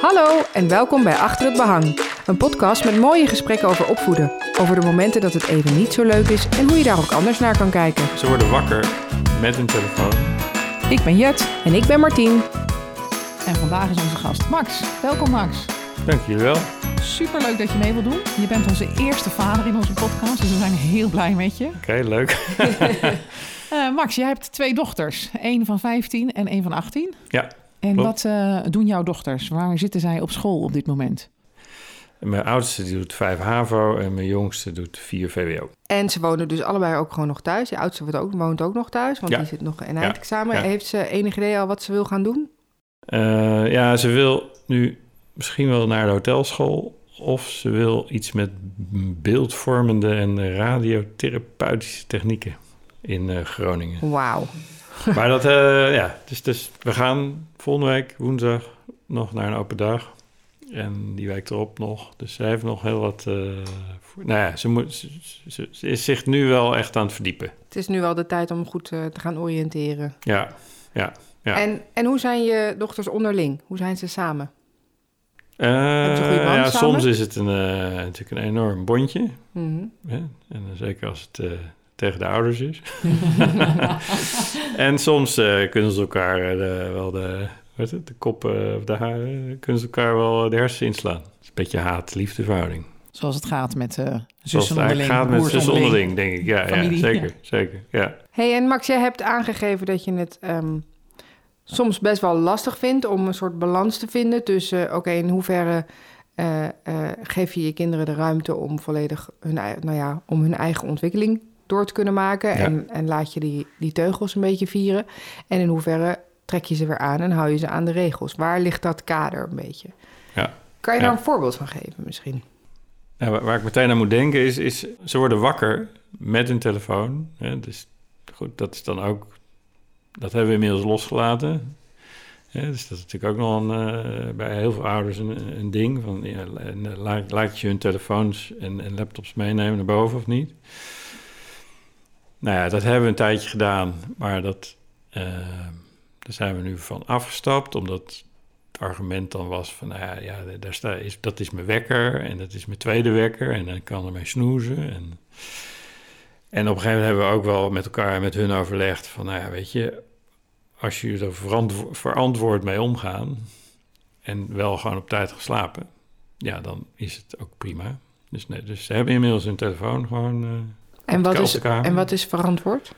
Hallo en welkom bij Achter het Behang. Een podcast met mooie gesprekken over opvoeden. Over de momenten dat het even niet zo leuk is en hoe je daar ook anders naar kan kijken. Ze worden wakker met een telefoon. Ik ben Jet En ik ben Martien. en vandaag is onze gast Max. Welkom Max. Dank jullie wel. Superleuk dat je mee wilt doen. Je bent onze eerste vader in onze podcast, dus we zijn heel blij met je. Oké, leuk. Eh, Max, jij hebt twee dochters. Eén van 15 en één van 18. Ja, En klopt. wat eh, doen jouw dochters? Waar zitten zij op school op dit moment? mijn oudste die doet 5 HAVO en mijn jongste doet 4 VWO. En ze wonen dus allebei ook gewoon nog thuis. Je oudste wordt ook, woont ook nog thuis, want Ja. die zit nog in eindexamen. Ja. Heeft ze enig idee al wat ze wil gaan doen? Eh, ja, ze wil nu misschien wel naar de hotelschool of ze wil iets met beeldvormende en radiotherapeutische technieken in eh, Groningen. Wauw. Maar dat, eh, ja, dus, dus we gaan volgende week woensdag nog naar een open dag. En die week erop nog. Dus ze heeft nog heel wat. voor, nou ja, ze, moet, ze, ze- ze is zich nu wel echt aan het verdiepen. Het is nu wel de tijd om goed eh, te gaan oriënteren. Ja, ja. Ja. En, en hoe zijn je dochters onderling? Hoe zijn ze samen? Ja, samen? soms is het een, natuurlijk een enorm bondje. Mhm. En dan zeker als het tegen de ouders is. en soms eh, kunnen ze elkaar eh, wel de, wat is het, de kop eh, of de haren, kunnen ze elkaar wel de hersens inslaan. Het is een beetje haat-liefde verhouding. Zoals het gaat met eh Zoals zussen het onderling, eigenlijk gaat met broers zussen onderling. onderling, denk ik. Ja, ja zeker, ja. zeker. Ja. hey, en Max, jij hebt aangegeven dat je het ehm, soms best wel lastig vindt om een soort balans te vinden tussen, oké, in hoeverre eh, eh, geef je je kinderen de ruimte om volledig hun, nou ja, om hun eigen ontwikkeling door te kunnen maken Ja. en, en laat je die, die teugels een beetje vieren. En in hoeverre trek je ze weer aan en hou je ze aan de regels. Waar ligt dat kader een beetje? Ja. Kan je Ja. daar een voorbeeld van geven misschien? Nou, waar, ik meteen aan moet denken is, is, ze worden wakker met een telefoon. Hè? Dus goed, dat is dan ook, dat hebben we inmiddels losgelaten. Hè? Dus dat is natuurlijk ook nog een, eh, bij heel veel ouders een, een ding. Van, ja, laat, laat je hun telefoons en, en laptops meenemen naar boven of niet? Nou ja, dat hebben we een tijdje gedaan, maar dat, eh, daar zijn we nu van afgestapt, omdat het argument dan was van, nou ja, ja daar sta, is, dat is mijn wekker en dat is mijn tweede wekker en dan kan er mee snoezen. En, en op een gegeven moment hebben we ook wel met elkaar en met hun overlegd van, nou ja, weet je, als je er verantwo- verantwoord mee omgaan en wel gewoon op tijd geslapen, ja, dan is het ook prima. Dus, nee, dus ze hebben inmiddels hun telefoon gewoon... eh, En wat, is, de en wat is verantwoord?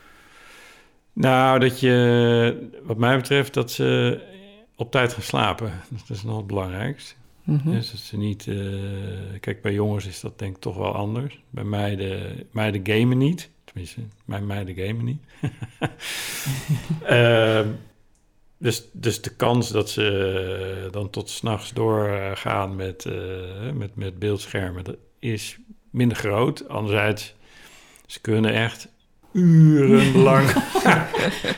nou, dat je, wat mij betreft, dat ze op tijd gaan slapen. Dat is nog het belangrijkste. Mhm. Dus dat ze niet... eh, kijk, bij jongens is dat denk ik toch wel anders. Bij meiden, meiden gamen niet. Tenminste, mijn meiden gamen niet. Ehm, dus, dus de kans dat ze dan tot s'nachts doorgaan met, eh, met, met beeldschermen... dat is minder groot. Anderzijds, ze kunnen echt urenlang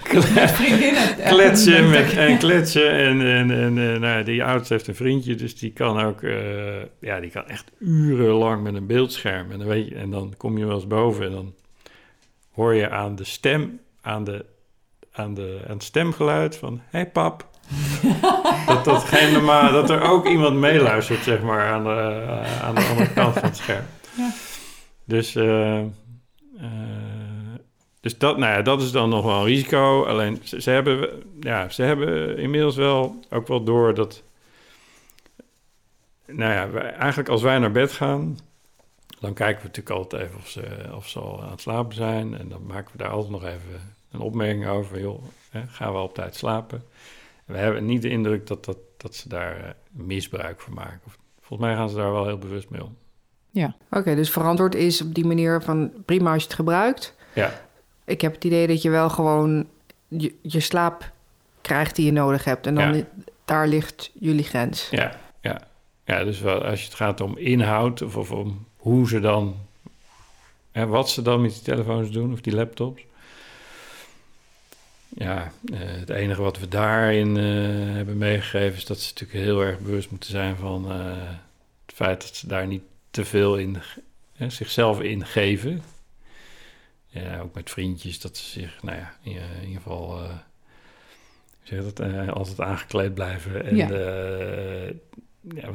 kletsen met, en kletsen. En, en, en eh, nou, die oudste heeft een vriendje, dus die kan ook, eh, ja, die kan echt urenlang met een beeldscherm. En dan, weet je, en dan kom je wel eens boven en dan hoor je aan de stem, aan, de, aan, de, aan het stemgeluid van, hey pap. dat, dat, geen normaal, dat er ook iemand meeluistert, zeg maar, aan de, aan de andere kant van het scherm. Ja. Dus, eh, eh, dus dat, nou ja, dat is dan nog wel een risico. Alleen ze, hebben, ja, ze hebben inmiddels wel ook wel door dat. Nou ja, eigenlijk als wij naar bed gaan, dan kijken we natuurlijk altijd even of ze, of ze al aan het slapen zijn. En dan maken we daar altijd nog even een opmerking over. Joh, hè, gaan we op tijd slapen? We hebben niet de indruk dat, dat, dat ze daar eh, misbruik van maken. Volgens mij gaan ze daar wel heel bewust mee om. Oké, dus verantwoord is op die manier van prima als je het gebruikt. Ja, Ik heb het idee dat je wel gewoon je, je slaap krijgt die je nodig hebt. En dan Ja. daar ligt jullie grens. Ja, ja. ja dus wel, als je het gaat om inhoud of, of om hoe ze dan, hè, wat ze dan met die telefoons doen of die laptops. Ja, eh, het enige wat we daarin eh, hebben meegegeven is dat ze natuurlijk heel erg bewust moeten zijn van eh, het feit dat ze daar niet te veel in hè, zichzelf in geven. Ja, ook met vriendjes, dat ze zich, nou ja, in, in ieder geval eh, zeg dat, eh, altijd aangekleed blijven. En Ja. eh,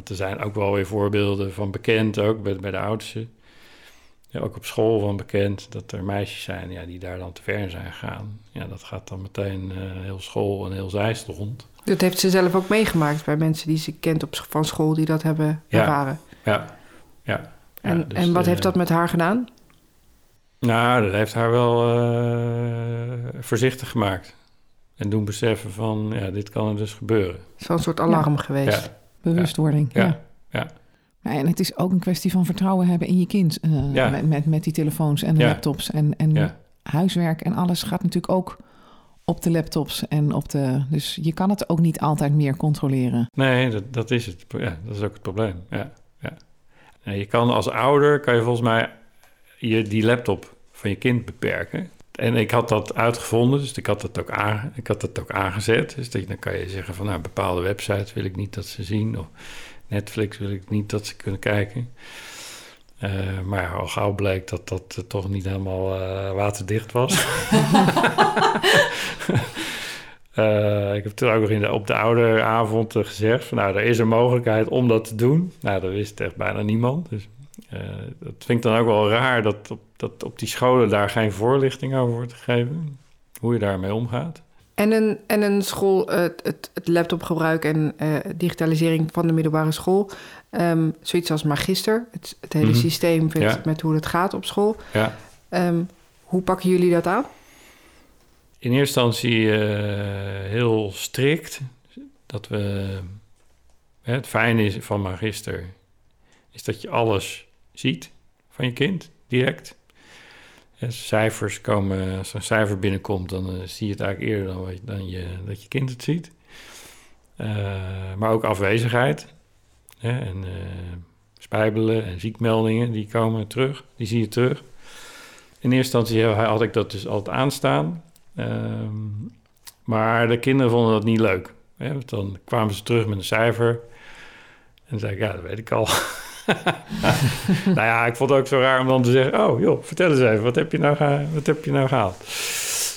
er zijn ook wel weer voorbeelden van bekend, ook bij, bij de oudste. Ja, ook op school van bekend dat er meisjes zijn ja, die daar dan te ver zijn gegaan. Ja, dat gaat dan meteen eh, heel school en heel zijst rond. Dat heeft ze zelf ook meegemaakt bij mensen die ze kent op, van school die dat hebben Ja. ervaren. Ja, ja. En, Ja, dus, en wat eh, heeft dat met haar gedaan? Nou, dat heeft haar wel eh, voorzichtig gemaakt. En doen beseffen van, ja, dit kan er dus gebeuren. Het is wel een soort alarm geweest. Ja, Bewustwording. Ja, Ja. ja. Ja, en het is ook een kwestie van vertrouwen hebben in je kind. eh, Ja. met, met, met die telefoons en de Ja. laptops. En, en ja. huiswerk en alles gaat natuurlijk ook op de laptops en op de. Dus je kan het ook niet altijd meer controleren. Nee, dat, dat is het. Ja, dat is ook het probleem. Ja, je kan als ouder, kan je volgens mij je, die laptop van je kind beperken. En ik had dat uitgevonden, dus ik had dat ook, aan, ik had dat ook aangezet. Dus dan kan je zeggen van, nou, bepaalde websites wil ik niet dat ze zien. Of Netflix wil ik niet dat ze kunnen kijken. Eh, maar al gauw bleek dat dat eh, toch niet helemaal eh, waterdicht was. Eh, ik heb toen ook nog in de, op de ouderavond eh, gezegd... Van, nou, er is een mogelijkheid om dat te doen. Nou, dat wist echt bijna niemand. Dus eh, dat vind ik dan ook wel raar... Dat op, dat op die scholen daar geen voorlichting over wordt gegeven. Hoe je daarmee omgaat. En een, en een school, eh, het, het laptopgebruik en digitalisering van de middelbare school. ehm, zoiets als magister, het, het hele Mhm. systeem met, Ja. met hoe het gaat op school. Ja. Ehm, hoe pakken jullie dat aan? In eerste instantie eh, heel strikt. Dat we... hè, Het fijne is van magister... is dat je alles ziet van je kind, direct. Hè, cijfers komen... Als er een cijfer binnenkomt... dan eh, zie je het eigenlijk eerder dan, je- dat je kind het ziet. Eh, maar ook afwezigheid. Hè, en spijbelen en ziekmeldingen... die komen terug. Die zie je terug. In eerste instantie had ik dat dus altijd aanstaan... Ehm, maar de kinderen vonden dat niet leuk. Hè? Want dan kwamen ze terug met een cijfer. En zei ik, ja, dat weet ik al. nou ja, ik vond het ook zo raar om dan te zeggen... oh joh, vertel eens even, wat heb je nou, wat heb je nou gehaald?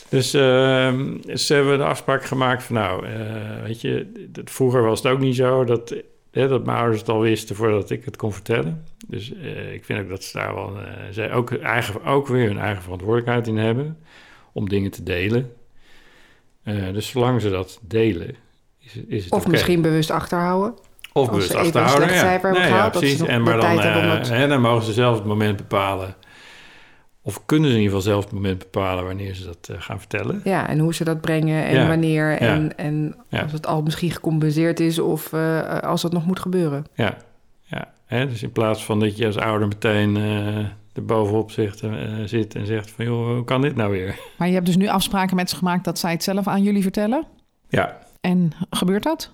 Dus ehm, ze hebben de afspraak gemaakt van... nou, eh, weet je, dat, vroeger was het ook niet zo... dat, hè, dat ouders het al wisten voordat ik het kon vertellen. Dus eh, ik vind ook dat ze daar wel... eh, zij ook, eigen, ook weer hun eigen verantwoordelijkheid in hebben om dingen te delen. Eh, dus zolang ze dat delen, is, het- is het Of misschien bewust achterhouden? Of als bewust ze even een achterhouden. ja. cijfer Nee, gehaald, dat ze precies. En maar dan, eh, het- hè, dan mogen ze zelf het moment bepalen. Of kunnen ze in ieder geval zelf het moment bepalen wanneer ze dat eh, gaan vertellen. Ja, en hoe ze dat brengen en Ja. wanneer. En, en als het al misschien gecompenseerd is of als het nog moet gebeuren. Ja, ja. Hè, dus in plaats van dat je als ouder meteen er bovenop zit, eh, zit en zegt van... joh, hoe kan dit nou weer? Maar je hebt dus nu afspraken met ze gemaakt dat zij het zelf aan jullie vertellen. Ja, En gebeurt dat?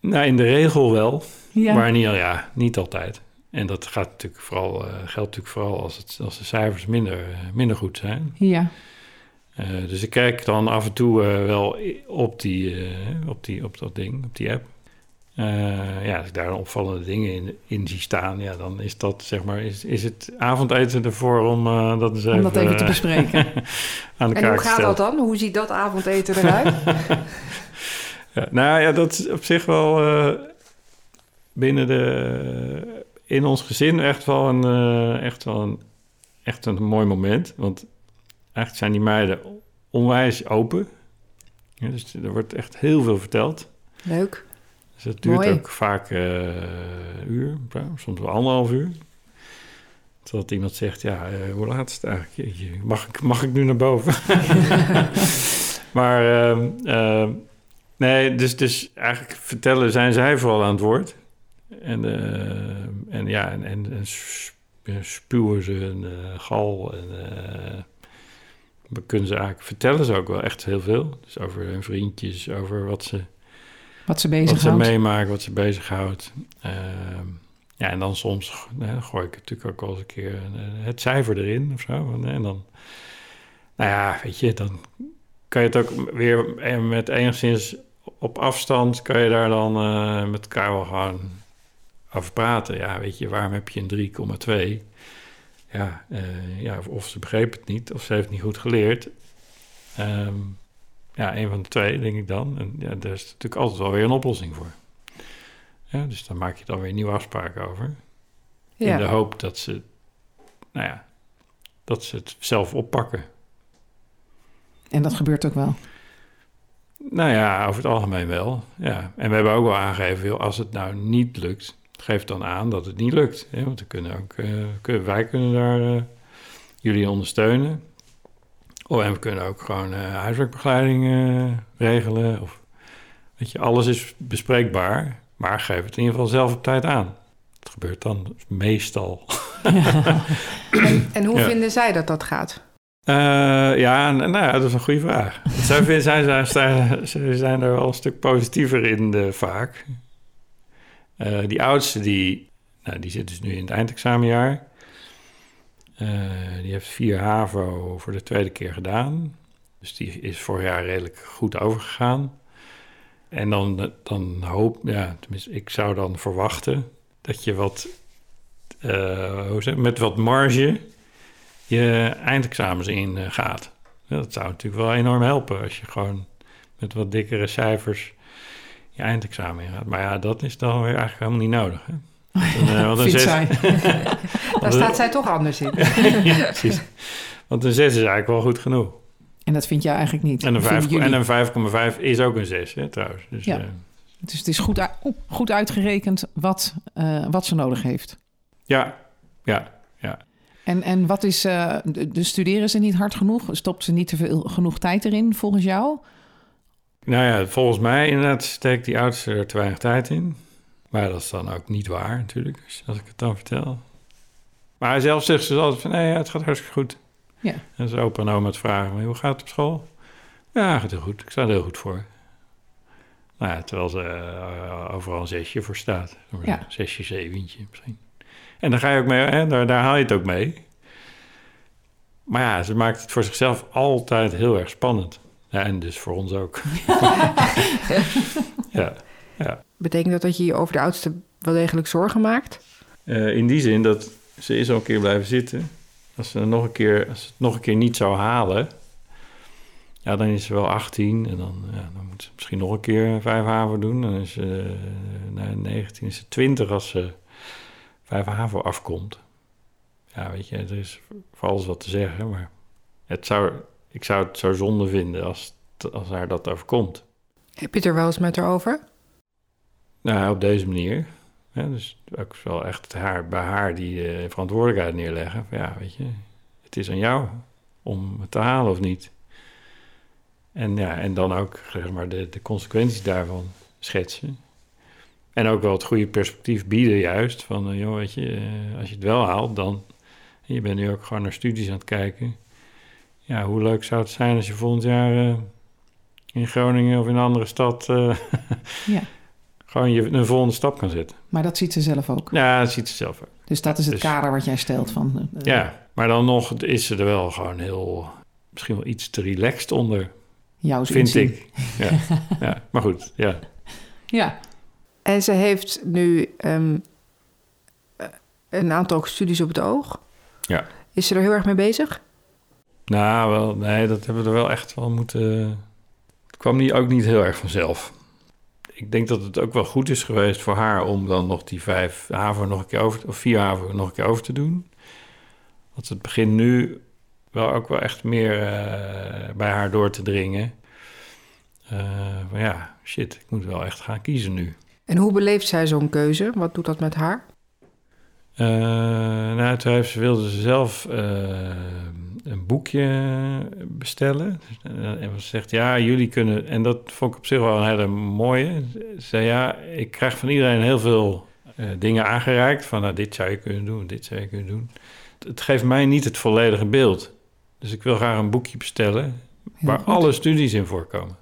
nou in de regel wel. Ja. Maar niet, ja, niet altijd. En dat gaat natuurlijk vooral, eh, geldt natuurlijk vooral als, het, als de cijfers minder, eh, minder goed zijn. Ja. Dus ik kijk dan af en toe wel op, die, op, die, op dat ding, op die app. Eh, ja, als ik daar opvallende dingen in, in zie staan, ja, dan is dat zeg maar, is, is het avondeten ervoor om eh, dat eens Om even, dat even te eh, bespreken. aan de En hoe gaat stellen. dat dan? Hoe ziet dat avondeten eruit? Ja, nou ja, dat is op zich wel binnen de... In ons gezin echt wel een, echt wel een, echt een mooi moment. Want eigenlijk zijn die meiden onwijs open. Ja, dus er wordt echt heel veel verteld. Leuk. Dus het duurt Mooi. ook vaak eh, een uur, soms wel anderhalf uur. Totdat iemand zegt, ja, eh, hoe laat is het eigenlijk? Mag ik, mag ik nu naar boven? maar ehm, ehm, nee, dus, dus eigenlijk vertellen zijn zij vooral aan het woord. En, eh, en ja, en, en, en sp- spuwen ze een gal. En we kunnen ze eigenlijk vertellen ze ook wel echt heel veel. Dus over hun vriendjes, over wat ze Wat ze wat ze bezighoudt. meemaken, wat ze bezighoudt. Ehm ja, en dan soms gooi ik natuurlijk ook wel eens een keer eh, het cijfer erin of zo. En, en dan, nou ja, weet je, dan kan je het ook weer eh, met enigszins op afstand, kan je daar dan eh, met elkaar wel gewoon over praten. Ja, weet je, waarom heb je een 3,2? Ja, ja, of- of ze begreep het niet, of ze heeft het niet goed geleerd. Ehm, ja, een van de twee, denk ik dan. En ja, daar is natuurlijk altijd wel weer een oplossing voor. Ja, dus dan maak je dan weer nieuwe afspraken over. Ja. In de hoop dat ze, nou ja, dat ze het zelf oppakken. En dat gebeurt ook wel. Nou ja, over het algemeen wel. Ja. En we hebben ook wel aangegeven, als het nou niet lukt, geef dan aan dat het niet lukt. Hè? Want kunnen ook, eh, kunnen, wij kunnen daar eh, jullie ondersteunen. Oh, en we kunnen ook gewoon eh, huiswerkbegeleiding eh, regelen. Of, weet je, alles is bespreekbaar, maar geef het in ieder geval zelf op tijd aan. Het gebeurt dan meestal. En hoe Ja. vinden zij dat dat gaat? Eh, ja, nou ja, dat is een goede vraag. Zij, vinden- zij, zijn, zij, zij zijn er wel een stuk positiever in eh, vaak. Die oudste, die, nou, die zit dus nu in het eindexamenjaar. Eh, die heeft vier HAVO voor de tweede keer gedaan. Dus die is vorig jaar redelijk goed overgegaan. En dan, dan hoop, ja, tenminste, ik zou dan verwachten dat je wat, hoe zeg, met wat marge je eindexamens in eh, gaat. Dat zou natuurlijk wel enorm helpen als je gewoon met wat dikkere cijfers je eindexamen ingaat. Maar ja, dat is dan weer eigenlijk helemaal niet nodig. Hè? Een, want een Vindt zes- zij. Daar staat zij toch anders in. ja, precies. Want een 6 is eigenlijk wel goed genoeg. En dat vind jij eigenlijk niet. En een, Vinden 5, jullie. en een 5,5 is ook een 6, hè, trouwens. Dus, Ja. eh, Dus het is goed, goed uitgerekend wat, eh, wat ze nodig heeft. ja, ja, En, en wat is, de, de studeren ze niet hard genoeg? Stopt ze niet te veel, genoeg tijd erin volgens jou? Nou ja, volgens mij inderdaad steekt die oudste er te weinig tijd in. Maar dat is dan ook niet waar natuurlijk, als- ik het dan vertel. Maar zelf zegt ze altijd van, nee, het gaat hartstikke goed. Ja. En ze opa en oma het vragen, hoe gaat het op school? Ja, gaat heel goed. Ik sta er heel goed voor. Nou ja, terwijl ze eh, overal een zesje voor staat. Ja. Zesje, zeventje misschien. En daar ga je ook mee, hè, daar, daar haal je het ook mee. Maar ja, ze maakt het voor zichzelf altijd heel erg spannend. Ja, en dus voor ons ook. ja, ja. Betekent dat dat je je over de oudste wel degelijk zorgen maakt? Eh, in die zin dat ze is al een keer blijven zitten. Als ze, nog een keer, als ze het nog een keer niet zou halen... Ja, dan is ze wel 18 en dan, ja, dan moet ze misschien nog een keer vijf HAVO doen. Dan is ze eh, na 19 is ze 20 als ze vijf HAVO afkomt. Ja, weet je, er is voor alles wat te zeggen, maar het zou, ik zou het zo zonde vinden als, als haar dat overkomt. Heb je het er wel eens met haar over? Nou, op deze manier. Ja, dus ook wel echt haar, bij haar die eh, verantwoordelijkheid neerleggen. Van, ja, weet je, het is aan jou om het te halen of niet. En, ja, en dan ook zeg maar, de, de consequenties daarvan schetsen. En ook wel het goede perspectief bieden juist. Van, eh, joh, weet je, eh, als je het wel haalt, dan... je bent nu ook gewoon naar studies aan het kijken. Ja, hoe leuk zou het zijn als je volgend jaar in Groningen of in een andere stad... Ja. gewoon je, een volgende stap kan zetten. Maar dat ziet ze zelf ook. Ja, dat ziet ze zelf ook. Dus dat is het Dus- kader wat jij stelt van... eh, Ja, maar dan nog is ze er wel gewoon heel... Misschien wel iets te relaxed onder, Jouw vind inzien. ik. Ja, ja, maar goed, ja. Ja, En ze heeft nu ehm, eh, een aantal studies op het oog. Ja. Is ze er heel erg mee bezig? Nou, wel, nee, dat hebben we er wel echt wel moeten... Het kwam niet, ook niet heel erg vanzelf. Ik denk dat het ook wel goed is geweest voor haar... om dan nog die vijf haven nog een keer over... of vier haven nog een keer over te doen. Want het begint nu wel ook wel echt meer eh, bij haar door te dringen. Eh, maar ja, shit, ik moet wel echt gaan kiezen nu. En hoe beleeft zij zo'n keuze? Wat doet dat met haar? Eh, nou, toen heeft, ze wilde ze zelf een boekje bestellen. Eh, En ze zegt, ja, jullie kunnen... En dat vond ik op zich wel een hele mooie. Ze zei, ja, ik krijg van iedereen heel veel eh, dingen aangereikt. Van, nou, dit zou je kunnen doen, dit zou je kunnen doen. Het geeft mij niet het volledige beeld. Dus ik wil graag een boekje bestellen... waar alle studies in voorkomen.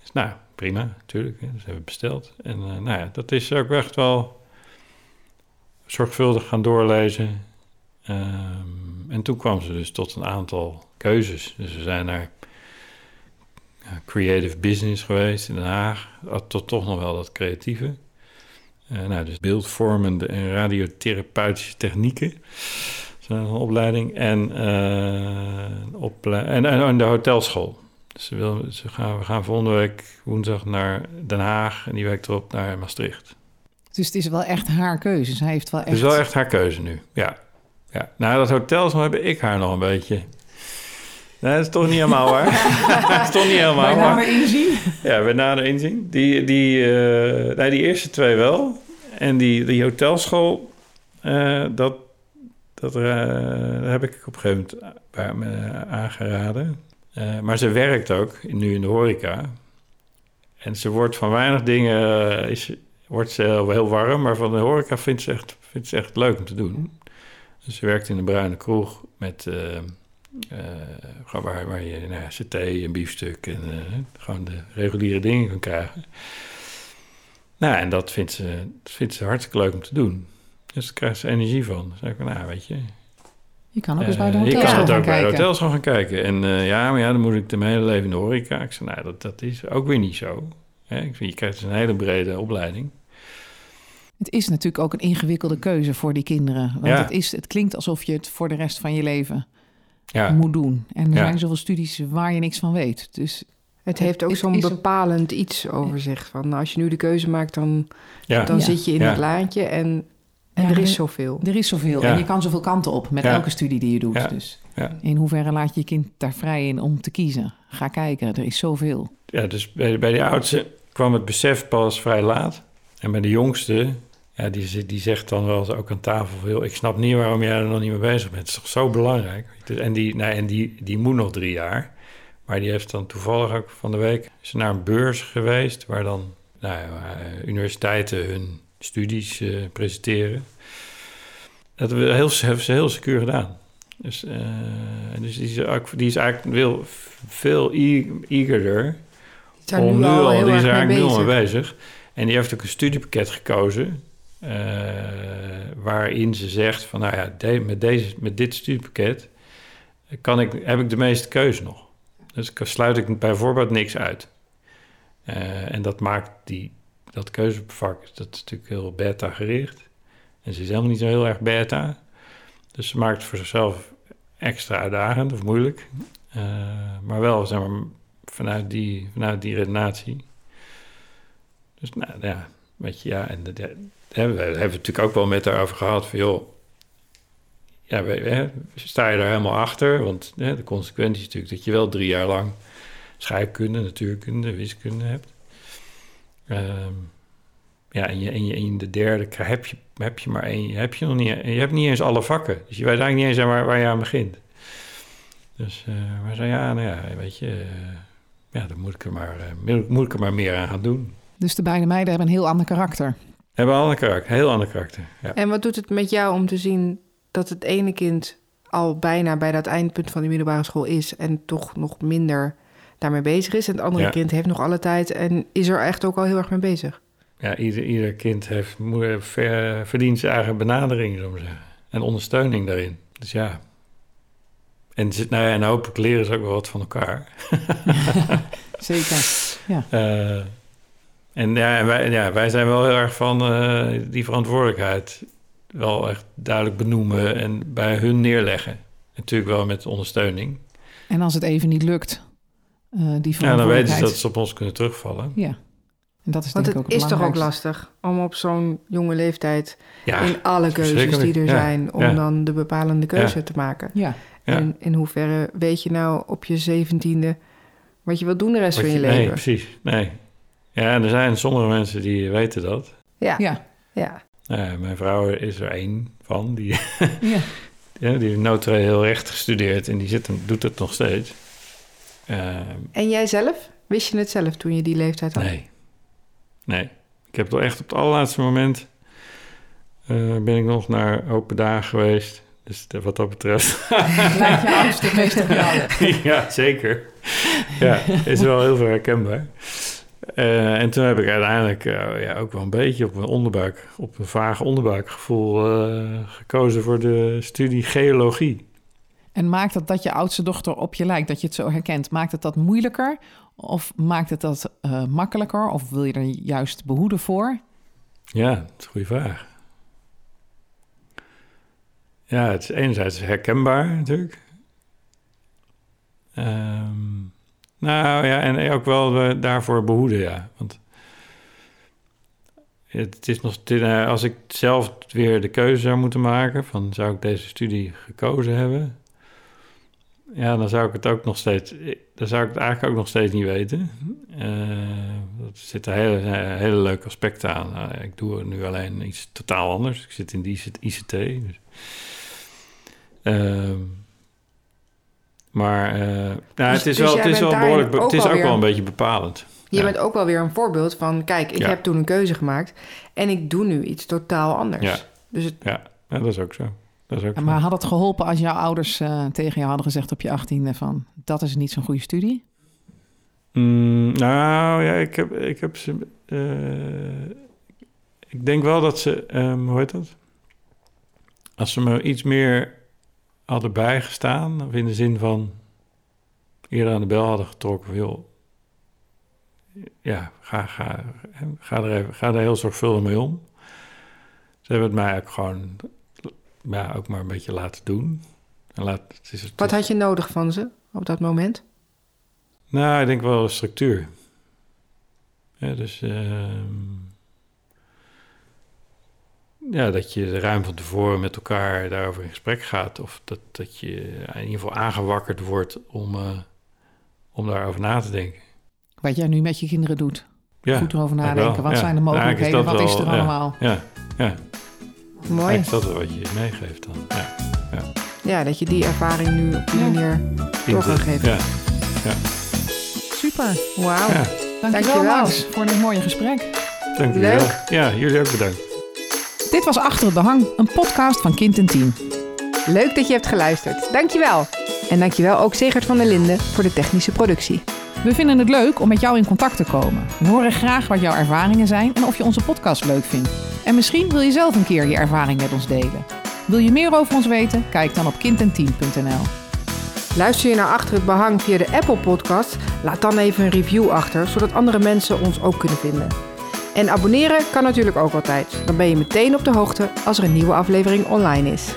Dus, nou, prima, natuurlijk. hè, Dus hebben we besteld. En eh, nou ja, dat is ook echt wel zorgvuldig gaan doorlezen. Ehm, en toen kwam ze dus tot een aantal keuzes. Dus we zijn naar creative business geweest in Den Haag. Tot toch nog wel dat creatieve. Eh, nou, dus beeldvormende en radiotherapeutische technieken. Dat is een opleiding. En, ople- en, en, en de hotelschool. Ze wil, ze gaan, we gaan volgende week woensdag naar Den Haag en die week erop naar Maastricht. Dus het is wel echt haar keuze. Zij heeft wel echt... Het is wel echt haar keuze nu, ja. Ja. Nou, dat hotel zo heb ik haar nog een beetje... Nee, dat is toch niet helemaal waar. dat is toch niet helemaal Bij waar. nader inzien. Ja, bij nader inzien. Die, die, eh, nee, die eerste twee wel. En die, die hotelschool, eh, dat, dat, eh, heb ik op een gegeven moment bij me aangeraden. Maar ze werkt ook nu in de horeca. En ze wordt van weinig dingen is, wordt ze heel, heel warm, maar van de horeca vindt ze, echt, vindt ze echt leuk om te doen. Dus ze werkt in een bruine kroeg met gewoon waar, waar je nou saté en biefstuk en eh, gewoon de reguliere dingen kan krijgen. Nou, en dat vindt ze, dat vindt ze hartstikke leuk om te doen. Dus daar krijgt ze energie van. Dan zeg ik, nou, weet je, Je kan ook eens bij de eh, je hotels kan het gaan ook bij de kijken. hotels gaan kijken. En ja, maar ja, dan moet ik de hele leven in de horeca. Ik zei, nou, dat, dat is ook weer niet zo. Hè? Ik vind, je krijgt dus een hele brede opleiding. Het is natuurlijk ook een ingewikkelde keuze voor die kinderen. Want Ja. het, is, het klinkt alsof je het voor de rest van je leven Ja, moet doen. En er Ja. zijn zoveel studies waar je niks van weet. Dus Het heeft ook zo'n bepalend iets over zich. Van als je nu de keuze maakt, dan, ja, dan Ja. zit je in Ja. het laantje en, en Ja, er is zoveel. er is zoveel. Ja. En je kan zoveel kanten op met Ja. elke studie die je doet. Ja. Dus ja. in hoeverre laat je je kind daar vrij in om te kiezen? Ga kijken, er is zoveel. ja, dus bij, bij de oudste kwam het besef pas vrij laat. En bij de jongste, ja, die, die zegt dan wel eens ook aan tafel... Van, "Joh, ik snap niet waarom jij er nog niet mee bezig bent. Het is toch zo belangrijk? En die, nou, en die, die moet nog drie jaar. Maar die heeft dan toevallig ook van de week... is naar een beurs geweest... waar dan nou, eh, universiteiten hun studies eh, presenteren. Dat hebben, heel, hebben ze heel secuur gedaan. Dus, eh, dus die, is ook, die is eigenlijk wil veel e- eagerder Zijn om nu al die is er eigenlijk nu al mee bezig. En die heeft ook een studiepakket gekozen. Eh, waarin ze zegt van nou ja, de- met, deze, met dit studiepakket kan ik, heb ik de meeste keuze nog. Dus sluit ik bijvoorbeeld niks uit. Eh, en dat maakt die, dat keuzevak, dat is natuurlijk heel beta gericht. En ze is helemaal niet zo heel erg beta. Dus ze maakt het voor zichzelf extra uitdagend of moeilijk. Eh, maar wel, zeg maar, vanuit die, vanuit die redenatie. Dus nou ja, weet je, ja, en ja, we hebben het natuurlijk ook wel met haar over gehad van joh, ja, hè, sta je daar helemaal achter? Want hè, de consequentie is natuurlijk dat je wel drie jaar lang scheikunde, natuurkunde, wiskunde hebt. Ehm, ja, en, je, en, je, in de derde heb je, heb je maar één, heb je nog niet, je hebt niet eens alle vakken. Dus je weet eigenlijk niet eens waar, waar je aan begint. Dus, uh, maar ja, nou ja, weet je, uh, ja, dan moet ik, er maar, uh, moet ik er maar meer aan gaan doen. Dus de beide meiden hebben een heel ander karakter. Hebben een ander karakter, heel ander karakter. Ja. En wat doet het met jou om te zien dat het ene kind al bijna bij dat eindpunt van de middelbare school is en toch nog minder daarmee bezig is. En het andere Ja. kind heeft nog alle tijd en is er echt ook al heel erg mee bezig. Ja, ieder, ieder kind heeft, ver- verdient zijn eigen benadering, we zeggen. En ondersteuning daarin. Dus ja. En, nou ja, en hopelijk leren ze ook wel wat van elkaar. Zeker. Eh, en ja, wij, ja, wij zijn wel heel erg van eh, die verantwoordelijkheid wel echt duidelijk benoemen en bij hun neerleggen. Natuurlijk wel met ondersteuning. En als het even niet lukt, eh, die Ja, dan weten ze dat ze op ons kunnen terugvallen. Ja. En dat is Want denk het ik ook is toch ook lastig om op zo'n jonge leeftijd Ja, in alle keuzes die er. Ja, zijn, om ja. dan de bepalende keuze Ja. te maken. Ja. Ja. En in hoeverre weet je nou op je zeventiende wat je wilt doen de rest Wat van je je- Nee, leven? precies. Nee. Ja, en er zijn sommige mensen die weten dat. Ja, Ja. ja. Ja, mijn vrouw is er één van. Die, ja. ja, die heeft heel recht gestudeerd en die zit, doet het nog steeds. Ehm, En jij zelf? Wist je het zelf toen je die leeftijd had? nee. Nee. Ik heb toch echt op het allerlaatste moment... eh, ben ik nog naar open dagen geweest. Dus de- wat dat betreft... Lijkt je oudste het meest op jou. ja, zeker. Ja, is wel heel veel herkenbaar. Eh, en toen heb ik uiteindelijk eh, ja, ook wel een beetje op een onderbuik, op een vaag onderbuikgevoel eh, gekozen voor de studie geologie. En maakt het dat je oudste dochter op je lijkt, dat je het zo herkent, maakt het dat moeilijker? Of maakt het dat makkelijker? Of wil je er juist behoeden voor? Ja, dat is een goede vraag. Ja, het is enerzijds herkenbaar natuurlijk. Ehm, Nou ja, en ook wel eh, daarvoor behoeden, ja. Want het is nog, eh, als ik zelf weer de keuze zou moeten maken van zou ik deze studie gekozen hebben, ja, dan zou ik het ook nog steeds, dan zou ik het eigenlijk ook nog steeds niet weten. Eh er zitten hele, eh, hele leuke aspecten aan. Nou, ik doe nu alleen iets totaal anders. Ik zit in die ICT. Dus. Ehm, maar eh, nou, Dus- het is dus wel, het is wel behoorlijk, het is ook wel een beetje bepalend. Je Ja. bent ook wel weer een voorbeeld van... kijk, ik Ja. heb toen een keuze gemaakt... en ik doe nu iets totaal anders. Ja. Dus het, Ja, ja, dat is ook zo. Dat is ook zo. maar had het geholpen als jouw ouders eh, tegen jou hadden gezegd op je achttiende van... dat is niet zo'n goede studie? Mm, nou ja, ik heb, ik heb ze. eh, ik denk wel dat ze, ehm, hoe heet dat? Als ze me iets meer hadden bijgestaan, of in de zin van eerder aan de bel hadden getrokken, van, joh, ja, ga, ga, ga, er even, ga er heel zorgvuldig mee om. Ze hebben het mij ook gewoon, ja, ook maar een beetje laten doen. En laat, het is, wat had je nodig van ze op dat moment? Nou, ik denk wel een structuur. Ja, dus ehm, ja, dat je ruim van tevoren met elkaar daarover in gesprek gaat. Of dat, dat je in ieder geval aangewakkerd wordt om, eh, om daarover na te denken. Wat jij nu met je kinderen doet. Ja, Goed erover wel, nadenken. Wat ja. zijn de Nou, mogelijkheden? is Wat is er ja. allemaal? ja, ja. Mooi. Is dat wel wat je meegeeft dan. Ja. Ja, dat je die ervaring nu op die Ja. manier door kan geven. Ja, Super. Wauw. ja. Dankjewel, Dankjewel. Max, voor dit mooie gesprek. dank je wel. Leuk. Ja, jullie ook bedankt. Dit was Achter het Behang, een podcast van Kind en Team. Leuk dat je hebt geluisterd. Dankjewel. En dankjewel ook Segert van der Linden voor de technische productie. We vinden het leuk om met jou in contact te komen. We horen graag wat jouw ervaringen zijn en of je onze podcast leuk vindt. En misschien wil je zelf een keer je ervaring met ons delen. Wil je meer over ons weten? Kijk dan op kindenteam.nl. Luister je naar Achter het Behang via de Apple Podcast? Laat dan even een review achter, zodat andere mensen ons ook kunnen vinden. En abonneren kan natuurlijk ook altijd. Dan ben je meteen op de hoogte als er een nieuwe aflevering online is.